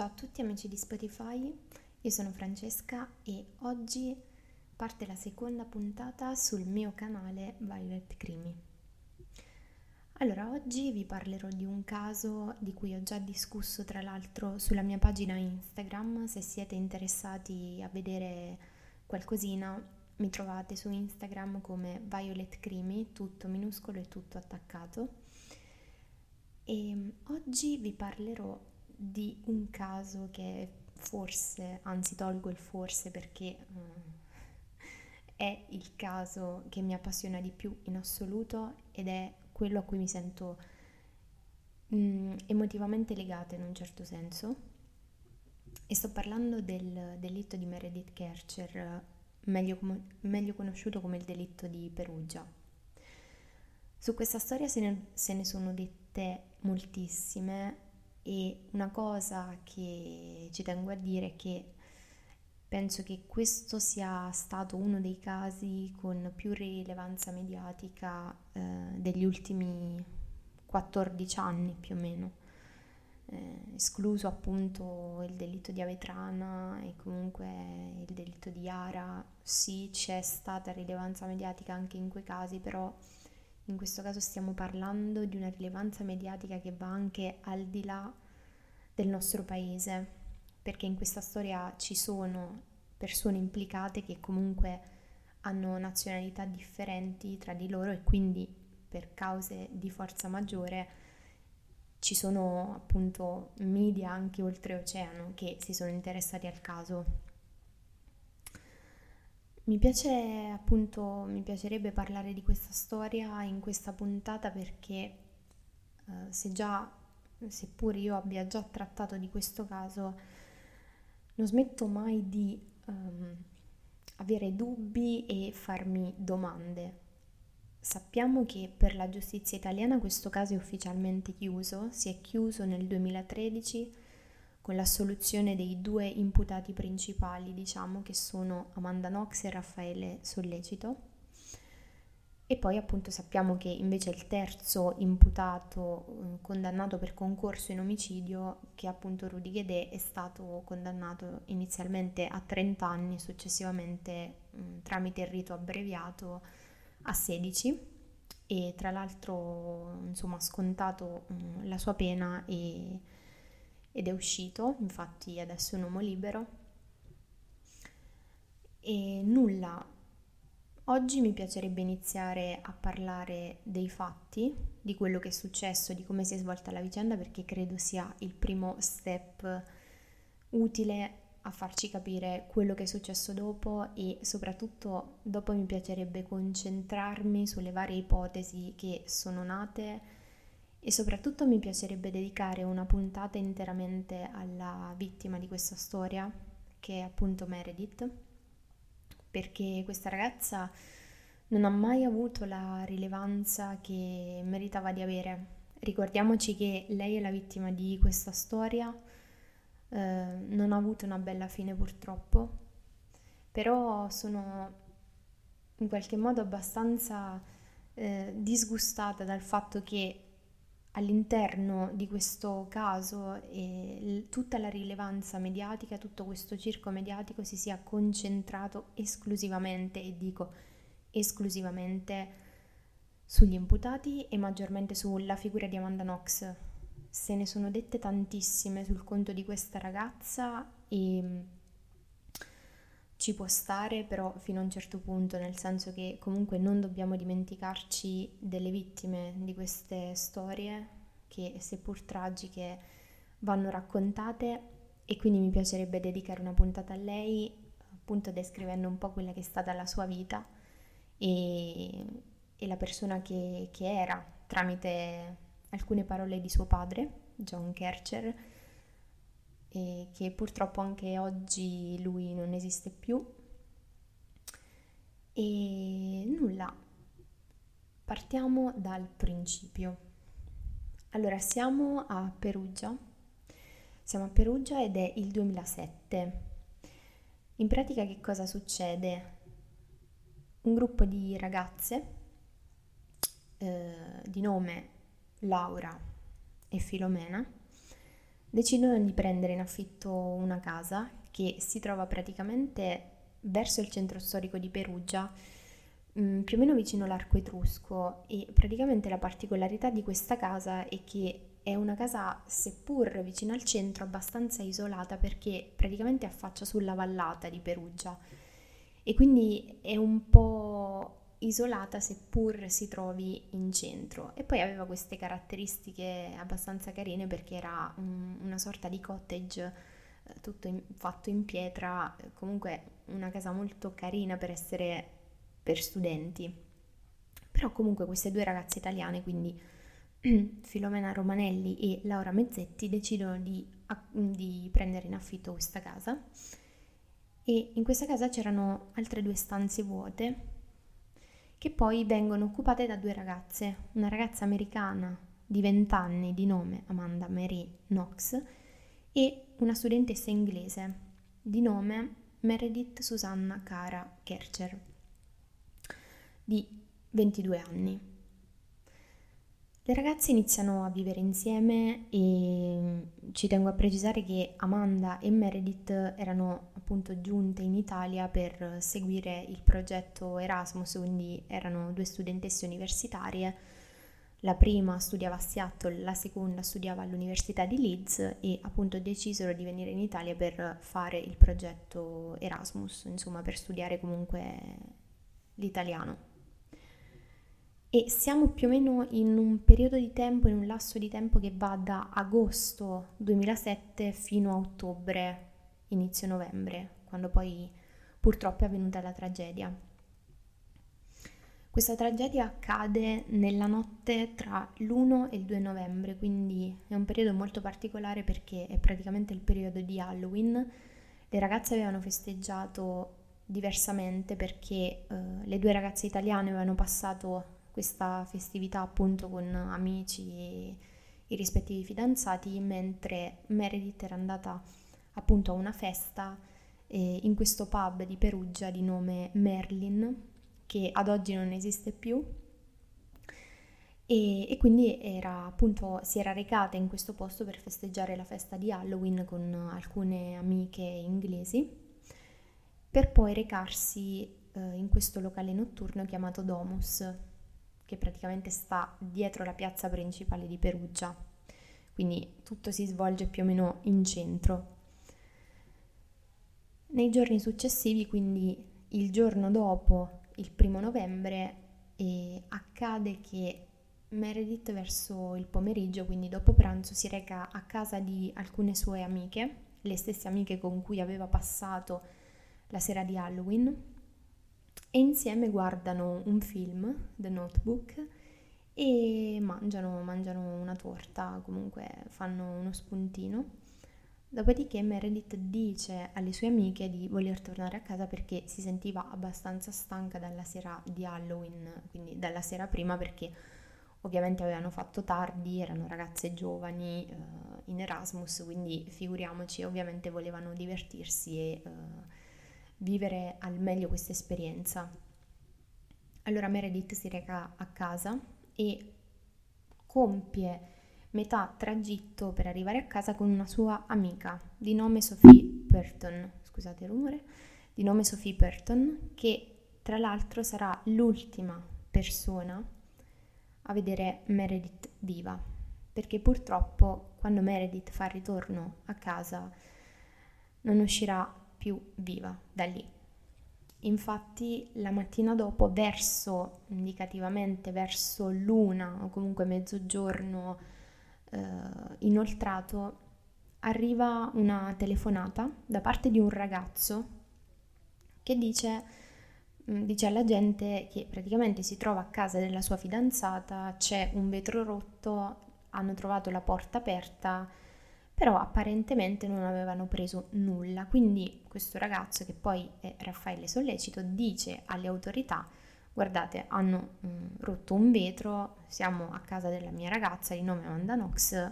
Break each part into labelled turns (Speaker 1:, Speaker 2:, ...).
Speaker 1: Ciao a tutti amici di Spotify, io sono Francesca e oggi parte la seconda puntata sul mio canale Violet Crimi. Allora, oggi vi parlerò di un caso di cui ho già discusso tra l'altro sulla mia pagina Instagram, se siete interessati a vedere qualcosina mi trovate su Instagram come Violet Crimi, tutto minuscolo e tutto attaccato. E oggi vi parlerò di un caso che forse, anzi tolgo il forse perché uh, è il caso che mi appassiona di più in assoluto ed è quello a cui mi sento um, emotivamente legata in un certo senso. E sto parlando del delitto di Meredith Kercher, meglio, meglio conosciuto come il delitto di Perugia. Su questa storia se ne, se ne sono dette moltissime e una cosa che ci tengo a dire è che penso che questo sia stato uno dei casi con più rilevanza mediatica eh, degli ultimi 14 anni più o meno. Eh, escluso appunto il delitto di Avetrana e comunque il delitto di Yara, sì c'è stata rilevanza mediatica anche in quei casi, però in questo caso stiamo parlando di una rilevanza mediatica che va anche al di là del nostro paese, perché in questa storia ci sono persone implicate che comunque hanno nazionalità differenti tra di loro e quindi per cause di forza maggiore ci sono appunto media anche oltreoceano che si sono interessati al caso. Mi piace appunto, mi piacerebbe parlare di questa storia in questa puntata perché eh, se già, seppur io abbia già trattato di questo caso, non smetto mai di um, avere dubbi e farmi domande. Sappiamo che per la giustizia italiana questo caso è ufficialmente chiuso, si è chiuso nel 2013 con l'assoluzione dei due imputati principali, diciamo, che sono Amanda Knox e Raffaele Sollecito. E poi appunto sappiamo che invece il terzo imputato eh, condannato per concorso in omicidio, che è appunto Rudy Ghedè, è stato condannato inizialmente a 30 anni, successivamente mm, tramite il rito abbreviato a 16 e tra l'altro insomma ha scontato mm, la sua pena e ed è uscito, infatti adesso è un uomo libero. E nulla, oggi mi piacerebbe iniziare a parlare dei fatti, di quello che è successo, di come si è svolta la vicenda, perché credo sia il primo step utile a farci capire quello che è successo dopo e soprattutto dopo mi piacerebbe concentrarmi sulle varie ipotesi che sono nate e soprattutto mi piacerebbe dedicare una puntata interamente alla vittima di questa storia, che è appunto Meredith, perché questa ragazza non ha mai avuto la rilevanza che meritava di avere. Ricordiamoci che lei è la vittima di questa storia, eh, non ha avuto una bella fine purtroppo, però sono in qualche modo abbastanza eh, disgustata dal fatto che all'interno di questo caso e tutta la rilevanza mediatica, tutto questo circo mediatico si sia concentrato esclusivamente, e dico esclusivamente, sugli imputati e maggiormente sulla figura di Amanda Knox. Se ne sono dette tantissime sul conto di questa ragazza e ci può stare però fino a un certo punto, nel senso che comunque non dobbiamo dimenticarci delle vittime di queste storie che seppur tragiche vanno raccontate. E quindi mi piacerebbe dedicare una puntata a lei appunto descrivendo un po' quella che è stata la sua vita e, e la persona che, che era tramite alcune parole di suo padre, John Kercher, e che purtroppo anche oggi lui non esiste più. E nulla, partiamo dal principio. Allora, siamo a Perugia, siamo a Perugia ed è il 2007. In pratica che cosa succede? Un gruppo di ragazze eh, di nome Laura e Filomena decidono di prendere in affitto una casa che si trova praticamente verso il centro storico di Perugia, mm, più o meno vicino all'Arco Etrusco. E praticamente la particolarità di questa casa è che è una casa, seppur vicino al centro, abbastanza isolata perché praticamente affaccia sulla vallata di Perugia. E quindi è un po' isolata seppur si trovi in centro e poi aveva queste caratteristiche abbastanza carine perché era un, una sorta di cottage eh, tutto in, fatto in pietra, comunque una casa molto carina per essere per studenti. Però comunque queste due ragazze italiane, quindi Filomena Romanelli e Laura Mezzetti, decidono di, di prendere in affitto questa casa e in questa casa c'erano altre due stanze vuote che poi vengono occupate da due ragazze, una ragazza americana di 20 anni di nome Amanda Mary Knox e una studentessa inglese di nome Meredith Susanna Cara Kercher di 22 anni. Le ragazze iniziano a vivere insieme e mm, ci tengo a precisare che Amanda e Meredith erano appunto giunte in Italia per seguire il progetto Erasmus, quindi erano due studentesse universitarie. La prima studiava a Seattle, la seconda studiava all'Università di Leeds e appunto decisero di venire in Italia per fare il progetto Erasmus, insomma per studiare comunque l'italiano e siamo più o meno in un periodo di tempo, in un lasso di tempo che va da agosto 2007 fino a ottobre, inizio novembre, quando poi purtroppo è avvenuta la tragedia. Questa tragedia accade nella notte tra l'1 e il 2 novembre, quindi è un periodo molto particolare perché è praticamente il periodo di Halloween. Le ragazze avevano festeggiato diversamente perché eh, le due ragazze italiane avevano passato questa festività appunto con amici e i rispettivi fidanzati, mentre Meredith era andata appunto a una festa eh, in questo pub di Perugia di nome Merlin, che ad oggi non esiste più, e, e, quindi era appunto si era recata in questo posto per festeggiare la festa di Halloween con alcune amiche inglesi per poi recarsi eh, in questo locale notturno chiamato Domus che praticamente sta dietro la piazza principale di Perugia, quindi tutto si svolge più o meno in centro. Nei giorni successivi, quindi il giorno dopo, il primo novembre, eh, accade che Meredith verso il pomeriggio, quindi dopo pranzo, si reca a casa di alcune sue amiche, le stesse amiche con cui aveva passato la sera di Halloween, e insieme guardano un film, The Notebook, e mangiano, mangiano una torta, comunque fanno uno spuntino. Dopodiché Meredith dice alle sue amiche di voler tornare a casa perché si sentiva abbastanza stanca dalla sera di Halloween, quindi dalla sera prima perché ovviamente avevano fatto tardi, erano ragazze giovani eh, in Erasmus, quindi figuriamoci, ovviamente volevano divertirsi e eh, vivere al meglio questa esperienza. Allora Meredith si reca a casa e compie metà tragitto per arrivare a casa con una sua amica di nome Sophie Burton, scusate il rumore, di nome Sophie Burton, che tra l'altro sarà l'ultima persona a vedere Meredith viva, perché purtroppo quando Meredith fa ritorno a casa non uscirà più viva da lì. Infatti la mattina dopo, verso, indicativamente verso l'una o comunque mezzogiorno eh, inoltrato, arriva una telefonata da parte di un ragazzo che dice, mm, dice alla gente che praticamente si trova a casa della sua fidanzata, c'è un vetro rotto, hanno trovato la porta aperta, però apparentemente non avevano preso nulla. Quindi questo ragazzo, che poi è Raffaele Sollecito, dice alle autorità guardate, hanno mh, mm, rotto un vetro, siamo a casa della mia ragazza di nome Amanda Knox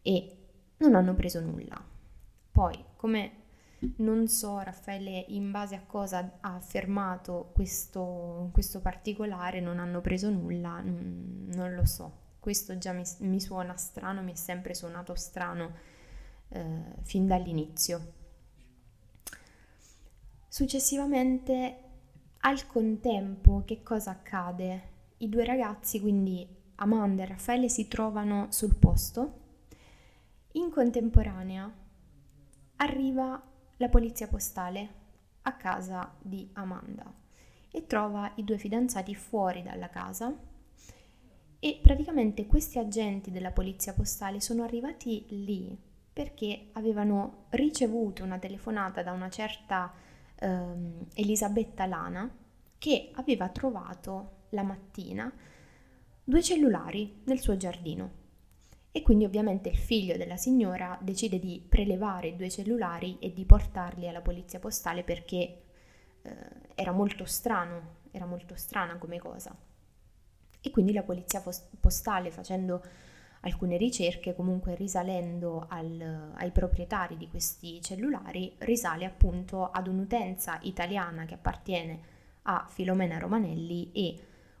Speaker 1: e non hanno preso nulla. Poi, come non so Raffaele in base a cosa ha affermato questo, questo particolare, non hanno preso nulla, non, non lo so. Questo già mi, mi suona strano, mi è sempre suonato strano eh, fin dall'inizio. Successivamente, al contempo, che cosa accade? I due ragazzi, quindi Amanda e Raffaele, si trovano sul posto. In contemporanea arriva la polizia postale a casa di Amanda e trova i due fidanzati fuori dalla casa e praticamente questi agenti della polizia postale sono arrivati lì perché avevano ricevuto una telefonata da una certa ehm, Elisabetta Lana che aveva trovato la mattina due cellulari nel suo giardino. E quindi ovviamente il figlio della signora decide di prelevare i due cellulari e di portarli alla polizia postale perché eh, era molto strano, era molto strana come cosa. E quindi la polizia postale facendo alcune ricerche, comunque risalendo al, ai proprietari di questi cellulari, risale appunto ad un'utenza italiana che appartiene a Filomena Romanelli e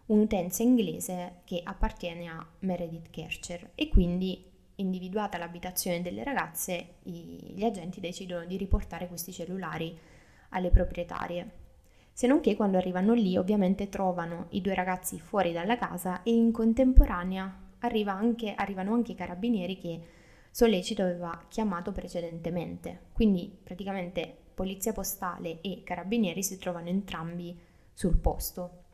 Speaker 1: un'utenza inglese che appartiene a Meredith Kercher e quindi individuata l'abitazione delle ragazze gli agenti decidono di riportare questi cellulari alle proprietarie. Se non che quando arrivano lì ovviamente trovano i due ragazzi fuori dalla casa e in contemporanea arriva anche, arrivano anche i carabinieri che Sollecito aveva chiamato precedentemente. Quindi praticamente polizia postale e carabinieri si trovano entrambi sul posto.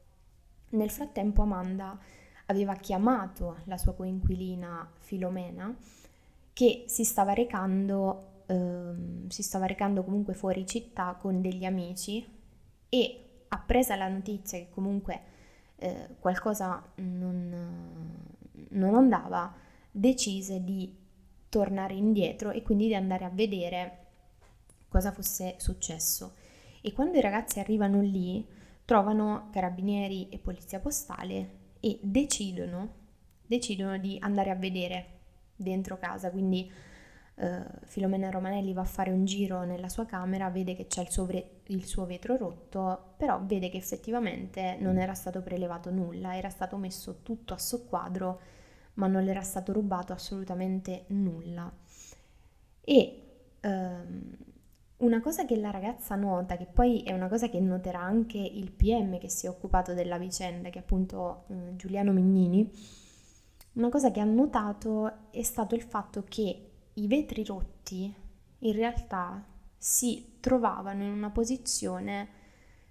Speaker 1: Nel frattempo Amanda aveva chiamato la sua coinquilina Filomena che si stava recando, ehm, si stava recando comunque fuori città con degli amici e appresa la notizia che comunque eh, qualcosa non, non andava, decise di tornare indietro e quindi di andare a vedere cosa fosse successo. E quando i ragazzi arrivano lì, trovano carabinieri e polizia postale e decidono, decidono di andare a vedere dentro casa, quindi eh, Filomena Romanelli va a fare un giro nella sua camera, vede che c'è il suo, vre- il suo vetro rotto, però vede che effettivamente non era stato prelevato nulla, era stato messo tutto a soqquadro, ma non le era stato rubato assolutamente nulla. E ehm, una cosa che la ragazza nota, che poi è una cosa che noterà anche il PM che si è occupato della vicenda, che è appunto eh, Giuliano Mignini, una cosa che ha notato è stato il fatto che i vetri rotti in realtà si trovavano in una posizione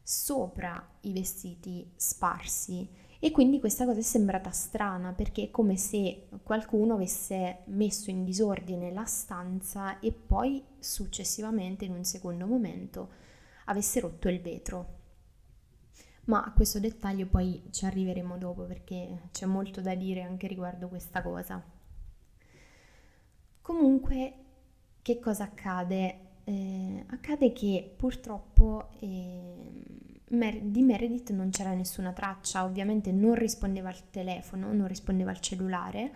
Speaker 1: sopra i vestiti sparsi e quindi questa cosa è sembrata strana perché è come se qualcuno avesse messo in disordine la stanza e poi successivamente in un secondo momento avesse rotto il vetro. Ma a questo dettaglio poi ci arriveremo dopo perché c'è molto da dire anche riguardo questa cosa. Comunque, che cosa accade? Eh, accade che purtroppo eh, Mer- di Meredith non c'era nessuna traccia, ovviamente non rispondeva al telefono, non rispondeva al cellulare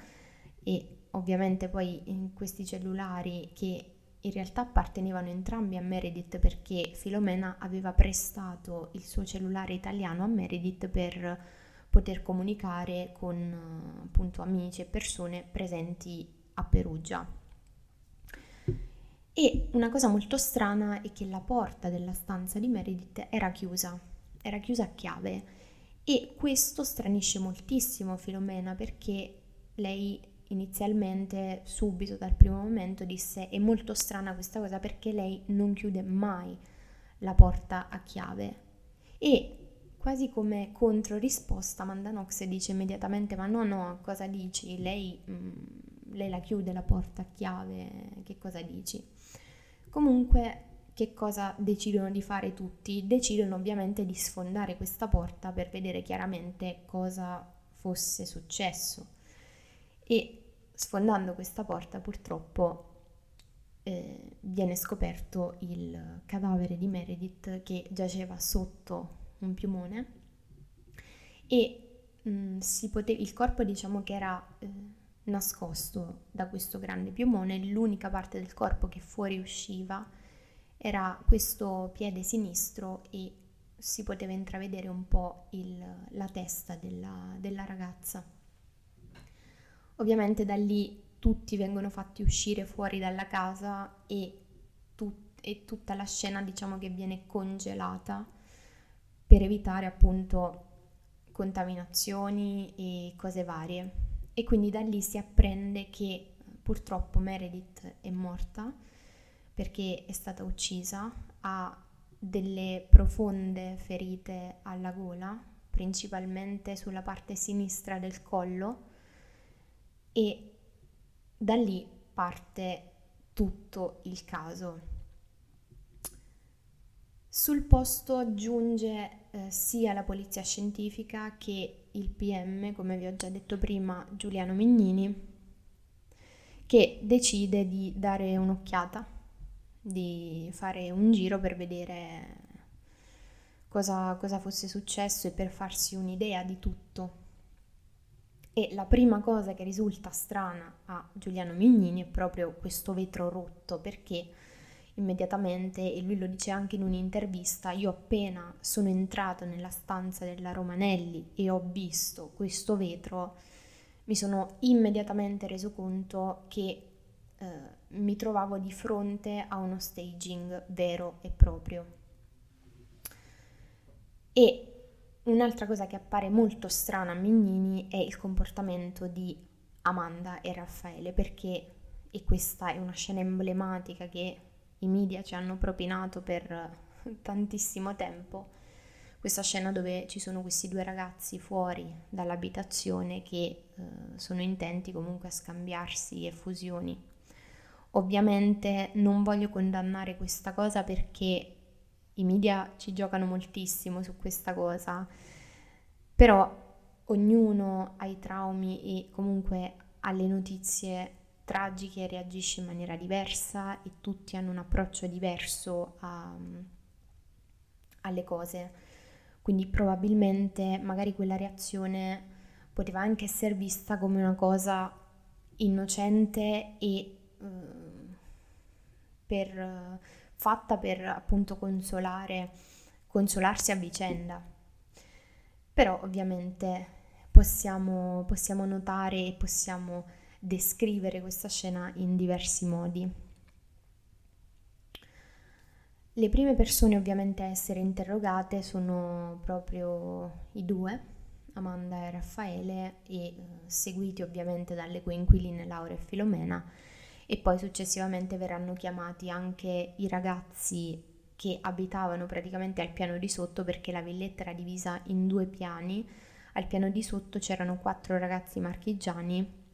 Speaker 1: e ovviamente poi in questi cellulari che in realtà appartenevano entrambi a Meredith perché Filomena aveva prestato il suo cellulare italiano a Meredith per poter comunicare con appunto amici e persone presenti a Perugia. E una cosa molto strana è che la porta della stanza di Meredith era chiusa, era chiusa a chiave. E questo stranisce moltissimo Filomena perché lei inizialmente, subito dal primo momento, disse è molto strana questa cosa perché lei non chiude mai la porta a chiave e quasi come controrisposta Amanda Knox dice immediatamente ma no no cosa dici? Lei mm, lei la chiude la porta a chiave, che cosa dici? Comunque, che cosa decidono di fare tutti? Decidono ovviamente di sfondare questa porta per vedere chiaramente cosa fosse successo. E sfondando questa porta purtroppo eh, viene scoperto il cadavere di Meredith che giaceva sotto un piumone e mh, mm, pote- il corpo diciamo che era eh, nascosto da questo grande piumone, l'unica parte del corpo che fuoriusciva era questo piede sinistro e si poteva intravedere un po' il, la testa della, della ragazza. Ovviamente da lì tutti vengono fatti uscire fuori dalla casa e, tut- e tutta la scena diciamo che viene congelata per evitare appunto contaminazioni e cose varie. E quindi da lì si apprende che purtroppo Meredith è morta perché è stata uccisa, ha delle profonde ferite alla gola, principalmente sulla parte sinistra del collo e da lì parte tutto il caso. Sul posto giunge eh, sia la polizia scientifica che il PM, come vi ho già detto prima, Giuliano Mignini, che decide di dare un'occhiata, di fare un giro per vedere cosa, cosa fosse successo e per farsi un'idea di tutto. E la prima cosa che risulta strana a Giuliano Mignini è proprio questo vetro rotto, perché immediatamente, e lui lo dice anche in un'intervista, io appena sono entrato nella stanza della Romanelli e ho visto questo vetro, mi sono immediatamente reso conto che eh, mi trovavo di fronte a uno staging vero e proprio. E un'altra cosa che appare molto strana a Mignini è il comportamento di Amanda e Raffaele, perché, e questa è una scena emblematica che i media ci hanno propinato per tantissimo tempo, questa scena dove ci sono questi due ragazzi fuori dall'abitazione che eh, sono intenti comunque a scambiarsi effusioni. Ovviamente non voglio condannare questa cosa perché i media ci giocano moltissimo su questa cosa, però ognuno ha i traumi e comunque alle notizie tragiche reagisce in maniera diversa e tutti hanno un approccio diverso a, alle cose. Quindi probabilmente magari quella reazione poteva anche essere vista come una cosa innocente e uh, per fatta per appunto consolare, consolarsi a vicenda. Però ovviamente possiamo, possiamo notare e possiamo descrivere questa scena in diversi modi. Le prime persone ovviamente a essere interrogate sono proprio i due, Amanda e Raffaele, e eh, seguiti ovviamente dalle coinquiline Laura e Filomena, e poi successivamente verranno chiamati anche i ragazzi che abitavano praticamente al piano di sotto perché la villetta era divisa in due piani. Al piano di sotto c'erano quattro ragazzi marchigiani,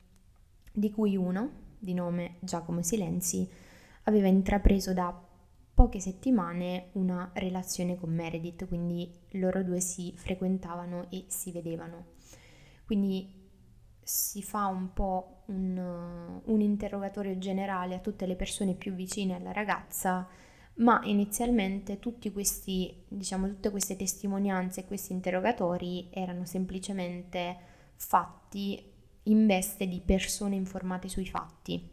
Speaker 1: di cui uno, di nome Giacomo Silenzi, aveva intrapreso da poche settimane una relazione con Meredith, quindi loro due si frequentavano e si vedevano. Quindi si fa un po' un, un, interrogatorio generale a tutte le persone più vicine alla ragazza, ma inizialmente questi, diciamo, tutte queste testimonianze e questi interrogatori erano semplicemente fatti in veste di persone informate sui fatti.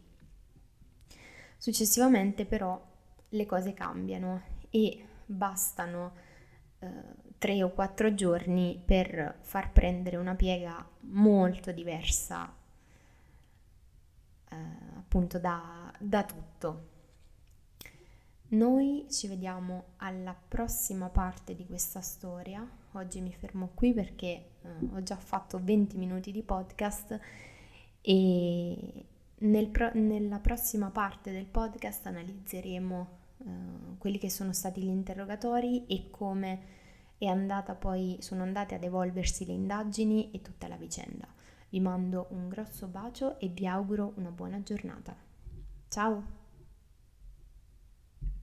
Speaker 1: Successivamente però le cose cambiano e bastano eh, tre o quattro giorni per far prendere una piega molto diversa eh, appunto da, da tutto. Noi ci vediamo alla prossima parte di questa storia. Oggi mi fermo qui perché eh, ho già fatto 20 minuti di podcast e nel pro- nella prossima parte del podcast analizzeremo eh, quelli che sono stati gli interrogatori e come poi, sono andate ad evolversi le indagini e tutta la vicenda. Vi mando un grosso bacio e vi auguro una buona giornata. Ciao!